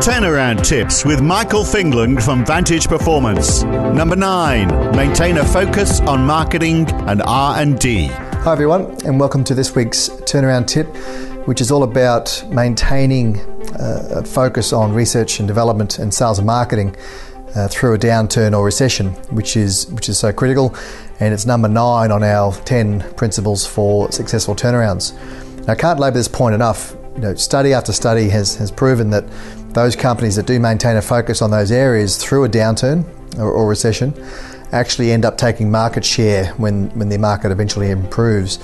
Turnaround tips with Michael Fingland from Vantage Performance. Number 9, maintain a focus on marketing and R&D. Hi everyone and welcome to this week's turnaround tip which is all about maintaining uh, a focus on research and development and sales and marketing uh, through a downturn or recession, which is which is so critical, and it's number nine on our ten principles for successful turnarounds. Now, I can't labour this point enough. You know, study after study has has proven that those companies that do maintain a focus on those areas through a downturn or, or recession actually end up taking market share when when the market eventually improves.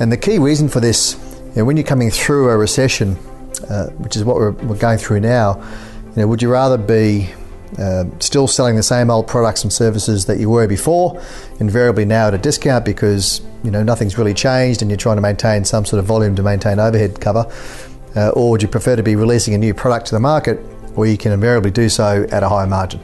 And the key reason for this, you know, when you're coming through a recession, uh, which is what we're, we're going through now, you know, would you rather be uh, still selling the same old products and services that you were before, invariably now at a discount because you know nothing's really changed and you're trying to maintain some sort of volume to maintain overhead cover, uh, or would you prefer to be releasing a new product to the market where you can invariably do so at a higher margin?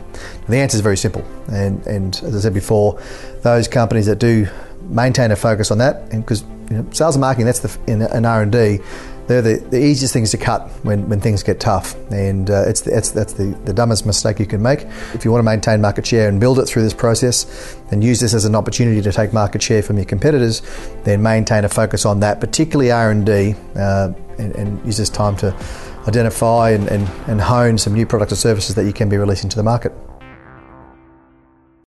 The answer is very simple, and, and as I said before, those companies that do maintain a focus on that, because you know, sales and marketing that's the in, in R and D they're the, the easiest things to cut when, when things get tough. And uh, it's, the, it's that's the, the dumbest mistake you can make. If you want to maintain market share and build it through this process and use this as an opportunity to take market share from your competitors, then maintain a focus on that, particularly R&D, uh, and, and use this time to identify and, and, and hone some new products or services that you can be releasing to the market.